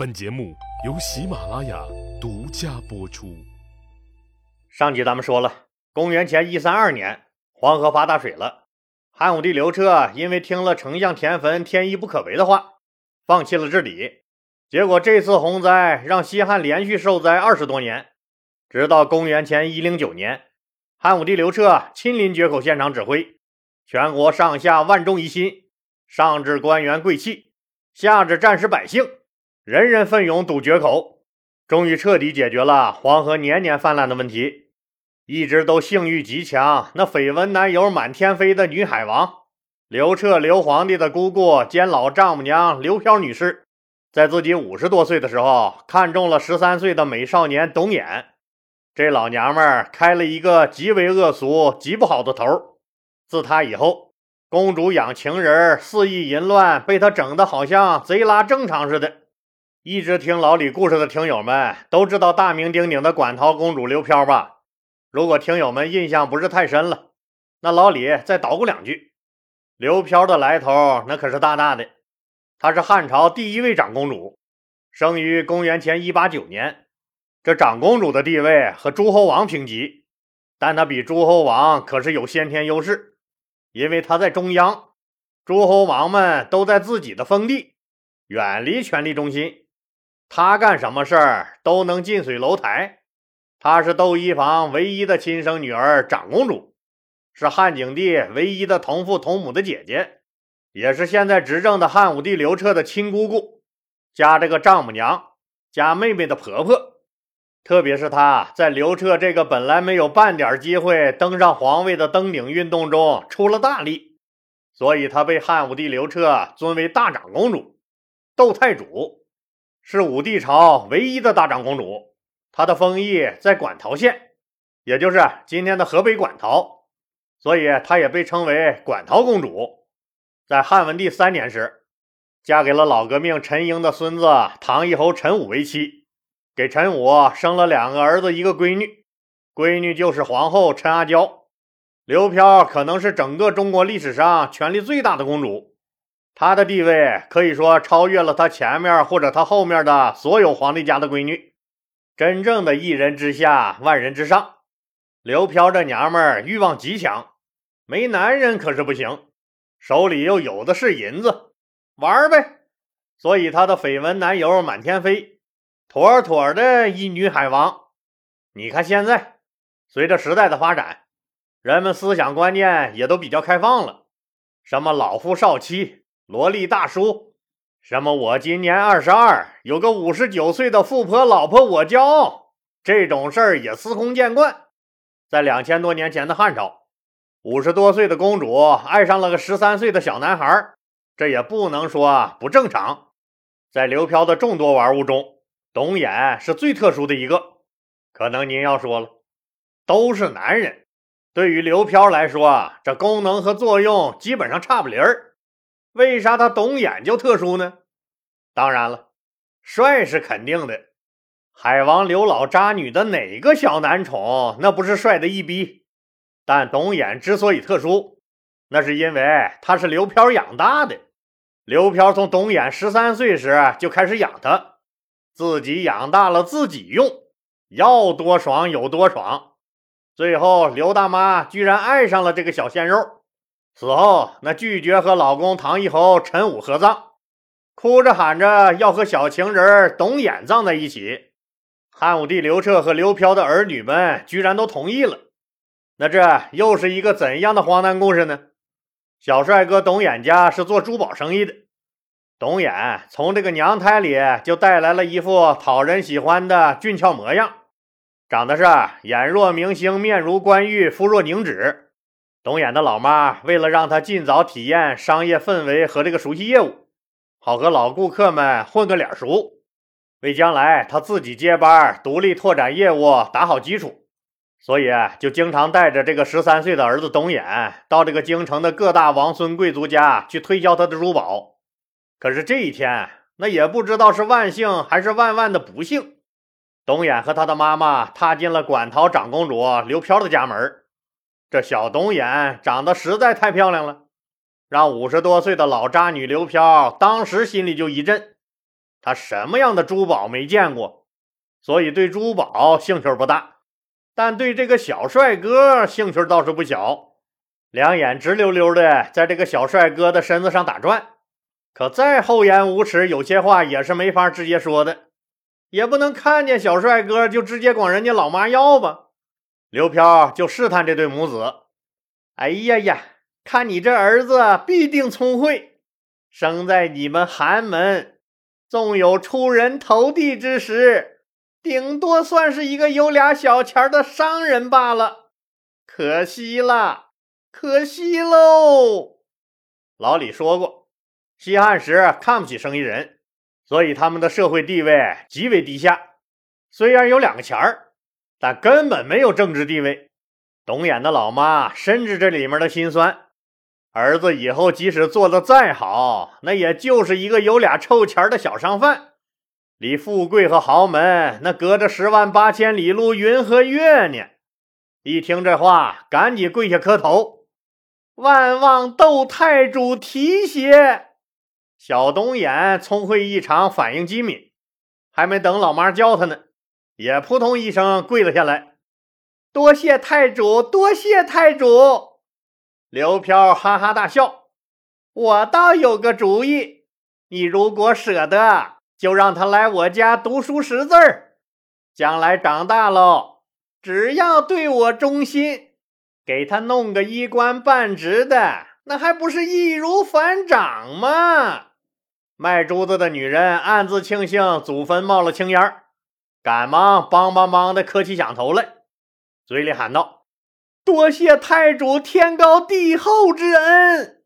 本节目由喜马拉雅独家播出。上集咱们说了，公元前一三二年，黄河发大水了。汉武帝刘彻因为听了丞相田汾天意不可违的话，放弃了治理。结果这次洪灾让西汉连续受灾二十多年，直到公元前一零九年，汉武帝刘彻亲临决口现场指挥，全国上下万众一心，上至官员贵戚，下至战士百姓。人人奋勇堵决口，终于彻底解决了黄河年年泛滥的问题。一直都性欲极强、那绯闻男友满天飞的女海王刘彻，刘皇帝的姑姑兼老丈母娘刘飘女士，在自己五十多岁的时候，看中了十三岁的美少年董衍。这老娘们开了一个极为恶俗、极不好的头。自她以后，公主养情人，肆意淫乱，被她整得好像贼拉正常似的。一直听老李故事的听友们都知道大名鼎鼎的馆陶公主刘飘吧？如果听友们印象不是太深了，那老李再捣鼓两句。刘飘的来头那可是大大的，她是汉朝第一位长公主，生于公元前一八九年。这长公主的地位和诸侯王平级，但她比诸侯王可是有先天优势，因为她在中央，诸侯王们都在自己的封地，远离权力中心。他干什么事儿都能近水楼台。她是窦漪房唯一的亲生女儿，长公主，是汉景帝唯一的同父同母的姐姐，也是现在执政的汉武帝刘彻的亲姑姑，加这个丈母娘，加妹妹的婆婆。特别是她在刘彻这个本来没有半点机会登上皇位的登顶运动中出了大力，所以她被汉武帝刘彻尊为大长公主、窦太主。是武帝朝唯一的大长公主，她的封邑在馆陶县，也就是今天的河北馆陶，所以她也被称为馆陶公主。在汉文帝三年时，嫁给了老革命陈婴的孙子唐义侯陈武为妻，给陈武生了两个儿子，一个闺女，闺女就是皇后陈阿娇。刘飘可能是整个中国历史上权力最大的公主。她的地位可以说超越了她前面或者她后面的所有皇帝家的闺女，真正的一人之下，万人之上。刘飘这娘们儿欲望极强，没男人可是不行，手里又有的是银子，玩呗。所以她的绯闻男友满天飞，妥妥的一女海王。你看现在，随着时代的发展，人们思想观念也都比较开放了，什么老夫少妻。萝莉大叔，什么？我今年二十二，有个五十九岁的富婆老婆，我骄傲。这种事儿也司空见惯。在两千多年前的汉朝，五十多岁的公主爱上了个十三岁的小男孩，这也不能说不正常。在刘飘的众多玩物中，董衍是最特殊的一个。可能您要说了，都是男人，对于刘飘来说，这功能和作用基本上差不离儿。为啥他董眼就特殊呢？当然了，帅是肯定的。海王刘老渣女的哪个小男宠那不是帅的一逼？但董眼之所以特殊，那是因为他是刘飘养大的。刘飘从董眼十三岁时就开始养他，自己养大了自己用，要多爽有多爽。最后刘大妈居然爱上了这个小鲜肉。死后，那拒绝和老公唐一侯陈武合葬，哭着喊着要和小情人董衍葬在一起。汉武帝刘彻和刘飘的儿女们居然都同意了。那这又是一个怎样的荒诞故事呢？小帅哥董衍家是做珠宝生意的，董衍从这个娘胎里就带来了一副讨人喜欢的俊俏模样，长得是眼若明星，面如冠玉，肤若凝脂。董衍的老妈为了让他尽早体验商业氛围和这个熟悉业务，好和老顾客们混个脸熟，为将来他自己接班独立拓展业务打好基础，所以就经常带着这个十三岁的儿子董衍到这个京城的各大王孙贵族家去推销他的珠宝。可是这一天，那也不知道是万幸还是万万的不幸，董衍和他的妈妈踏进了馆陶长公主刘飘的家门。这小董眼长得实在太漂亮了，让五十多岁的老渣女刘飘当时心里就一震。她什么样的珠宝没见过，所以对珠宝兴趣不大，但对这个小帅哥兴趣倒是不小，两眼直溜溜的在这个小帅哥的身子上打转。可再厚颜无耻，有些话也是没法直接说的，也不能看见小帅哥就直接管人家老妈要吧。刘飘就试探这对母子：“哎呀呀，看你这儿子必定聪慧，生在你们寒门，纵有出人头地之时，顶多算是一个有俩小钱的商人罢了。可惜了，可惜喽。”老李说过。西汉时看不起生意人，所以他们的社会地位极为低下。虽然有两个钱儿，但根本没有政治地位。董衍的老妈深知这里面的辛酸，儿子以后即使做的再好，那也就是一个有俩臭钱的小商贩，离富贵和豪门那隔着十万八千里路云和月呢。一听这话，赶紧跪下磕头，万望窦太主提携。小董眼聪慧异常，反应机敏，还没等老妈叫他呢，也扑通一声跪了下来。多谢太主，多谢太主。刘飘哈哈大笑：“我倒有个主意，你如果舍得，就让他来我家读书识字儿，将来长大喽，只要对我忠心，给他弄个一官半职的，那还不是易如反掌吗？”卖珠子的女人暗自庆幸祖坟冒了青烟赶忙梆梆梆的磕起响头来，嘴里喊道：“多谢太主天高地厚之恩。”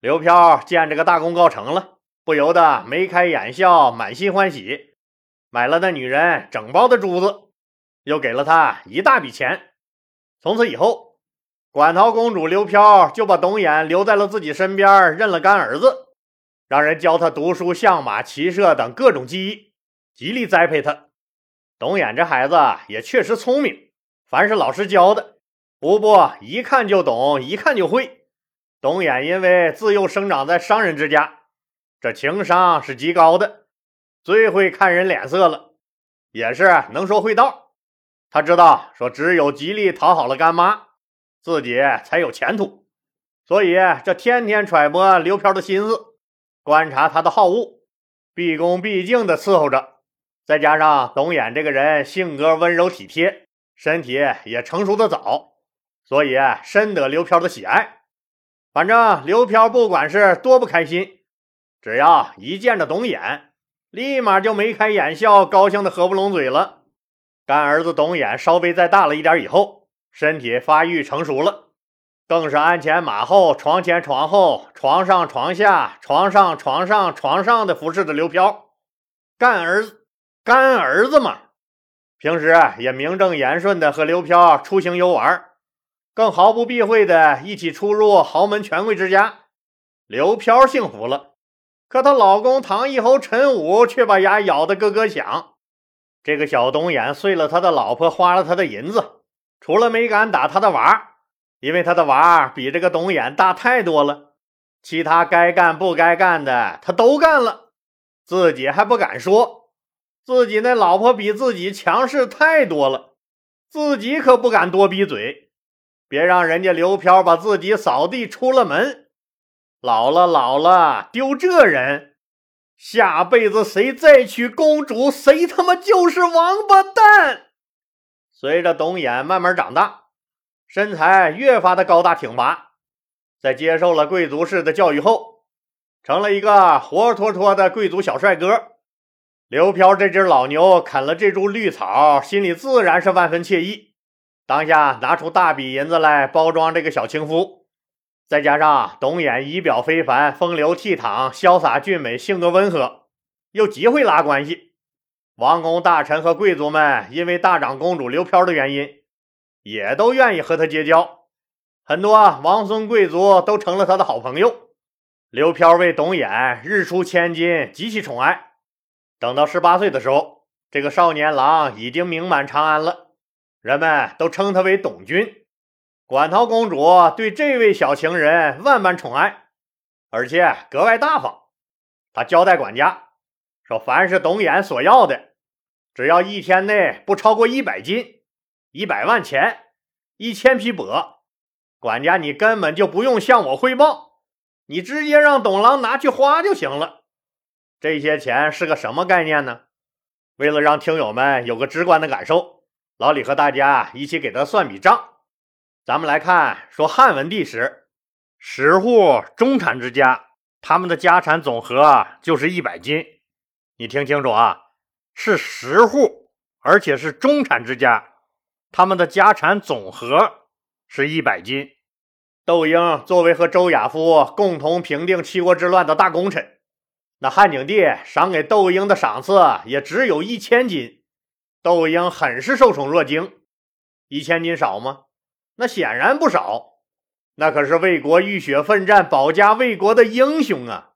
刘飘见这个大功告成了，不由得眉开眼笑，满心欢喜，买了那女人整包的珠子，又给了她一大笔钱。从此以后，馆陶公主刘飘就把董衍留在了自己身边，认了干儿子。让人教他读书、相马、骑射等各种技艺，极力栽培他。董衍这孩子也确实聪明，凡是老师教的，不不一看就懂，一看就会。董衍因为自幼生长在商人之家，这情商是极高的，最会看人脸色了，也是能说会道。他知道说，只有极力讨好了干妈，自己才有前途，所以这天天揣摩刘飘的心思。观察他的好恶，毕恭毕敬地伺候着。再加上董衍这个人性格温柔体贴，身体也成熟的早，所以深得刘飘的喜爱。反正刘飘不管是多不开心，只要一见着董衍，立马就眉开眼笑，高兴的合不拢嘴了。干儿子董衍稍微再大了一点以后，身体发育成熟了。更是鞍前马后、床前床后、床上床下、床上床上床上的服侍着刘飘，干儿子干儿子嘛。平时也名正言顺的和刘飘出行游玩，更毫不避讳的一起出入豪门权贵之家。刘飘幸福了，可她老公唐义侯陈武却把牙咬得咯咯响。这个小董眼碎了他的老婆，花了他的银子，除了没敢打他的娃。因为他的娃比这个董眼大太多了，其他该干不该干的他都干了，自己还不敢说，自己那老婆比自己强势太多了，自己可不敢多逼嘴，别让人家刘飘把自己扫地出了门。老了老了，丢这人，下辈子谁再娶公主，谁他妈就是王八蛋。随着董衍慢慢长大。身材越发的高大挺拔，在接受了贵族式的教育后，成了一个活脱脱的贵族小帅哥。刘飘这只老牛啃了这株绿草，心里自然是万分惬意。当下拿出大笔银子来包装这个小情夫，再加上董衍仪表非凡，风流倜傥，潇洒俊美，性格温和，又极会拉关系。王公大臣和贵族们因为大长公主刘飘的原因。也都愿意和他结交，很多王孙贵族都成了他的好朋友。刘飘为董衍日出千金，极其宠爱。等到十八岁的时候，这个少年郎已经名满长安了，人们都称他为董君。馆陶公主对这位小情人万般宠爱，而且格外大方。她交代管家说凡是董衍所要的，只要一天内不超过一百斤、一百万钱、一千匹帛，管家你根本就不用向我汇报，你直接让董郎拿去花就行了。这些钱是个什么概念呢？为了让听友们有个直观的感受，老李和大家一起给他算笔账。咱们来看，说汉文帝时，十户中产之家，他们的家产总和就是一百斤。你听清楚啊，是十户，而且是中产之家，他们的家产总和是一百斤。窦婴作为和周亚夫共同平定七国之乱的大功臣。那汉景帝赏给窦婴的赏赐也只有一千斤，窦婴很是受宠若惊。一千斤少吗？那显然不少。那可是为国浴血奋战、保家卫国的英雄啊！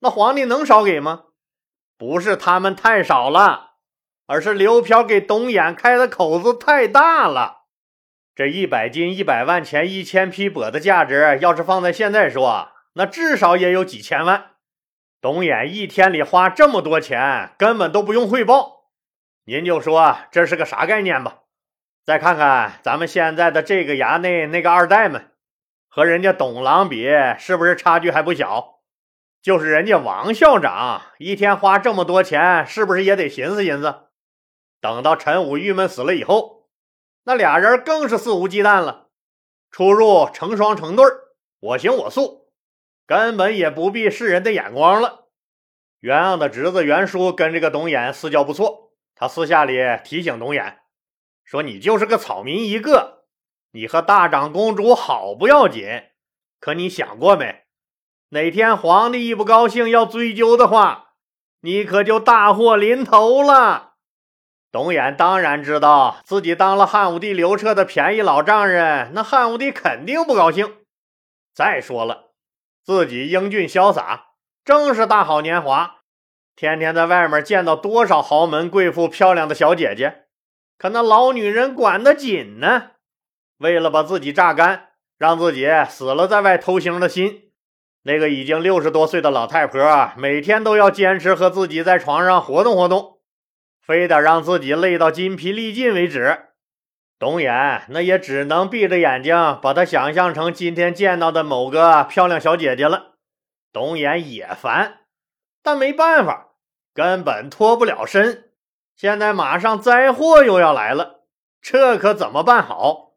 那皇帝能少给吗？不是他们太少了，而是刘嫖给董衍开的口子太大了。这一百斤、一百万钱、一千匹帛的价值，要是放在现在说，那至少也有几千万。董衍一天里花这么多钱，根本都不用汇报，您就说这是个啥概念吧？再看看咱们现在的这个衙内那个二代们，和人家董郎比，是不是差距还不小？就是人家王校长一天花这么多钱，是不是也得寻思寻思？等到陈武郁闷死了以后，那俩人更是肆无忌惮了，出入成双成对我行我素。根本也不必世人的眼光了。袁盎的侄子袁叔跟这个董衍私交不错，他私下里提醒董衍说：“你就是个草民一个，你和大长公主好不要紧，可你想过没？哪天皇帝一不高兴要追究的话，你可就大祸临头了。”董衍当然知道自己当了汉武帝刘彻的便宜老丈人，那汉武帝肯定不高兴。再说了。自己英俊潇洒，正是大好年华，天天在外面见到多少豪门贵妇、漂亮的小姐姐，可那老女人管得紧呢。为了把自己榨干，让自己死了在外偷腥的心，那个已经六十多岁的老太婆，每天都要坚持和自己在床上活动活动，非得让自己累到筋疲力尽为止。董衍那也只能闭着眼睛把她想象成今天见到的某个漂亮小姐姐了。董衍也烦，但没办法，根本脱不了身。现在马上灾祸又要来了，这可怎么办好？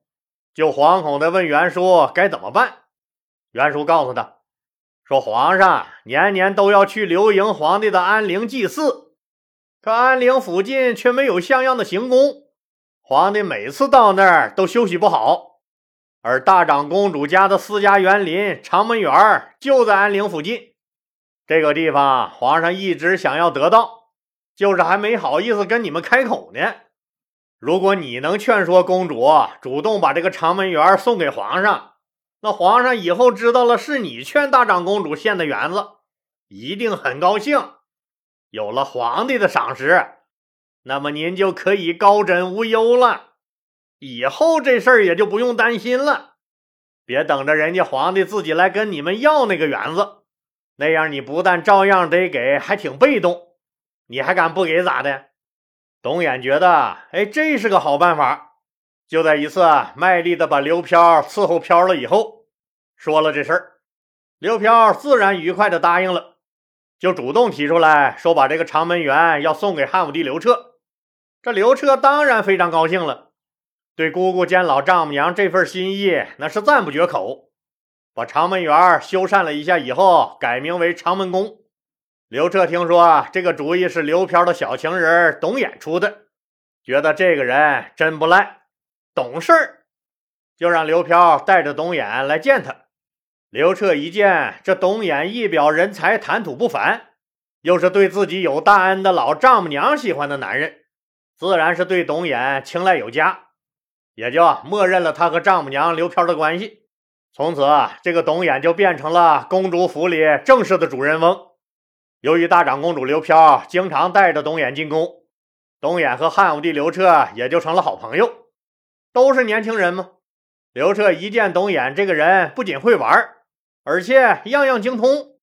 就惶恐地问袁术该怎么办。袁术告诉他说：“皇上年年都要去刘盈皇帝的安陵祭祀，可安陵附近却没有像样的行宫。”皇帝每次到那儿都休息不好，而大长公主家的私家园林长门园就在安陵附近。这个地方皇上一直想要得到，就是还没好意思跟你们开口呢。如果你能劝说公主主动把这个长门园送给皇上，那皇上以后知道了是你劝大长公主献的园子，一定很高兴。有了皇帝的赏识。那么您就可以高枕无忧了，以后这事儿也就不用担心了。别等着人家皇帝自己来跟你们要那个园子，那样你不但照样得给，还挺被动。你还敢不给咋的？董衍觉得，哎，这是个好办法。就在一次卖力的把刘飘伺候飘了以后，说了这事儿，刘飘自然愉快的答应了，就主动提出来说把这个长门园要送给汉武帝刘彻。这刘彻当然非常高兴了，对姑姑兼老丈母娘这份心意那是赞不绝口。把长门园修缮了一下以后，改名为长门宫。刘彻听说这个主意是刘飘的小情人董衍出的，觉得这个人真不赖，懂事儿，就让刘飘带着董衍来见他。刘彻一见这董衍一表人才，谈吐不凡，又是对自己有大恩的老丈母娘喜欢的男人。自然是对董衍青睐有加，也就默认了他和丈母娘刘飘的关系。从此，这个董衍就变成了公主府里正式的主人翁。由于大长公主刘飘经常带着董衍进宫，董衍和汉武帝刘彻也就成了好朋友。都是年轻人嘛，刘彻一见董衍这个人，不仅会玩，而且样样精通。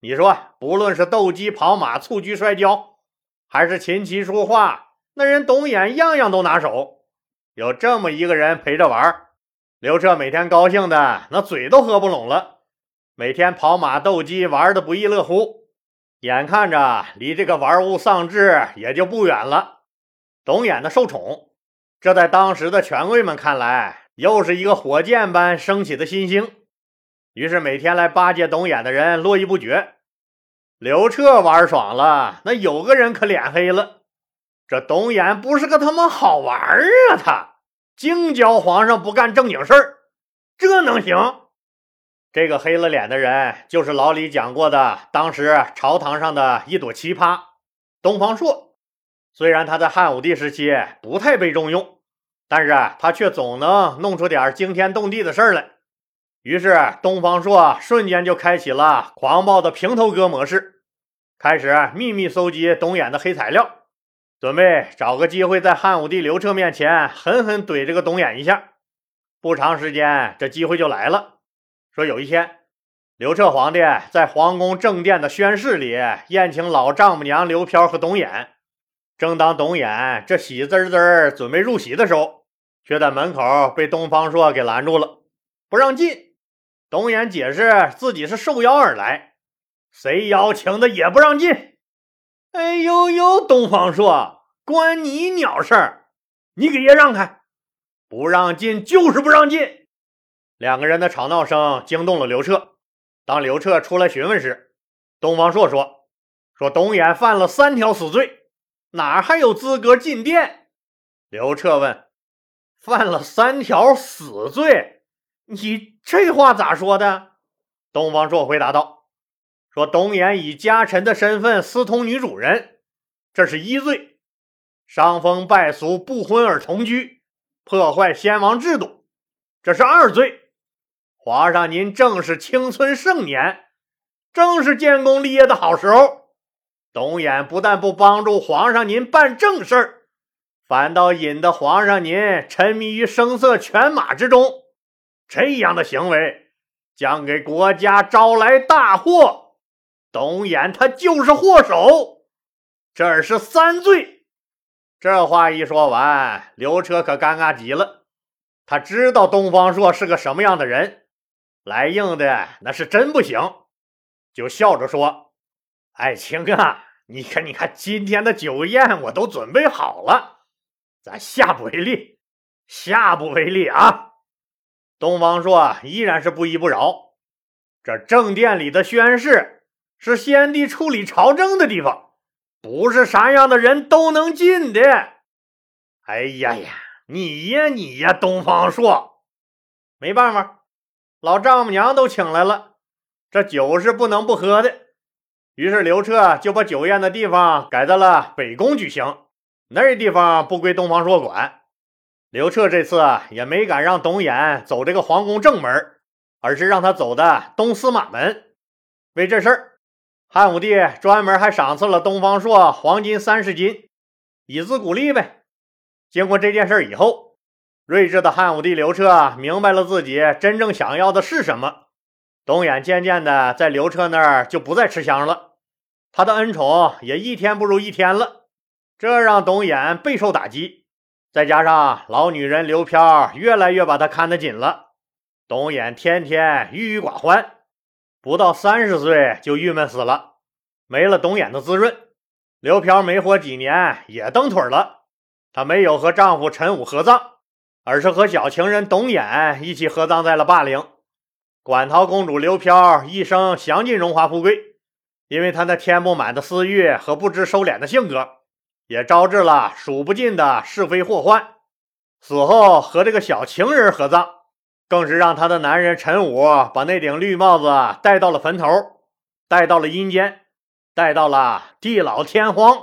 你说，不论是斗鸡、跑马、蹴鞠、摔跤。还是琴棋书画，那人董衍样样都拿手。有这么一个人陪着玩，刘彻每天高兴的那嘴都合不拢了，每天跑马斗鸡，玩的不亦乐乎。眼看着离这个玩物丧志也就不远了，董衍的受宠，这在当时的权贵们看来，又是一个火箭般升起的新星。于是每天来巴结董衍的人络绎不绝。刘彻玩爽了，那有个人可脸黑了。这董衍不是个他妈好玩啊！他净教皇上不干正经事儿，这能行？这个黑了脸的人，就是老李讲过的，当时朝堂上的一朵奇葩——东方朔。虽然他在汉武帝时期不太被重用，但是他却总能弄出点惊天动地的事来。于是，东方朔瞬间就开启了狂暴的平头哥模式，开始秘密搜集董衍的黑材料。准备找个机会在汉武帝刘彻面前狠狠怼这个董衍一下。不长时间，这机会就来了。说有一天，刘彻皇帝在皇宫正殿的宣室里宴请老丈母娘刘飘和董衍。正当董衍这喜滋滋准备入席的时候，却在门口被东方朔给拦住了，不让进。董衍解释自己是受邀而来，谁邀请的也不让进。哎呦呦，东方朔，关你鸟事儿！你给爷让开，不让进就是不让进。两个人的吵闹声惊动了刘彻。当刘彻出来询问时，东方朔说：“说董衍犯了三条死罪，哪还有资格进殿？”刘彻问：“犯了三条死罪，你这话咋说的？”东方朔回答道。说董衍以家臣的身份私通女主人，这是一罪；伤风败俗、不婚而同居，破坏先王制度，这是二罪。皇上您正是青春盛年，正是建功立业的好时候，董衍不但不帮助皇上您办正事儿，反倒引得皇上您沉迷于声色犬马之中，这样的行为将给国家招来大祸。董衍他就是祸首，这是三罪。这话一说完，刘彻可尴尬极了。他知道东方朔是个什么样的人，来硬的那是真不行，就笑着说：“爱卿啊，你看，你看，今天的酒宴我都准备好了，咱下不为例，下不为例啊！”东方朔依然是不依不饶。这正殿里的宣誓。是先帝处理朝政的地方，不是啥样的人都能进的。哎呀呀，你呀你呀，东方朔，没办法，老丈母娘都请来了，这酒是不能不喝的。于是刘彻就把酒宴的地方改在了北宫举行，那地方不归东方朔管。刘彻这次也没敢让董衍走这个皇宫正门，而是让他走的东司马门。为这事儿。汉武帝专门还赏赐了东方朔黄金三十斤，以资鼓励呗。经过这件事以后，睿智的汉武帝刘彻明白了自己真正想要的是什么。董衍渐渐的在刘彻那儿就不再吃香了，他的恩宠也一天不如一天了，这让董衍备受打击。再加上老女人刘飘越来越把他看得紧了，董衍天天郁郁寡欢。不到三十岁就郁闷死了，没了董衍的滋润，刘飘没活几年也蹬腿了。她没有和丈夫陈武合葬，而是和小情人董衍一起合葬在了霸陵。馆陶公主刘飘一生享尽荣华富贵，因为她那填不满的私欲和不知收敛的性格，也招致了数不尽的是非祸患。死后和这个小情人合葬。更是让他的男人陈武把那顶绿帽子戴到了坟头，戴到了阴间，戴到了地老天荒。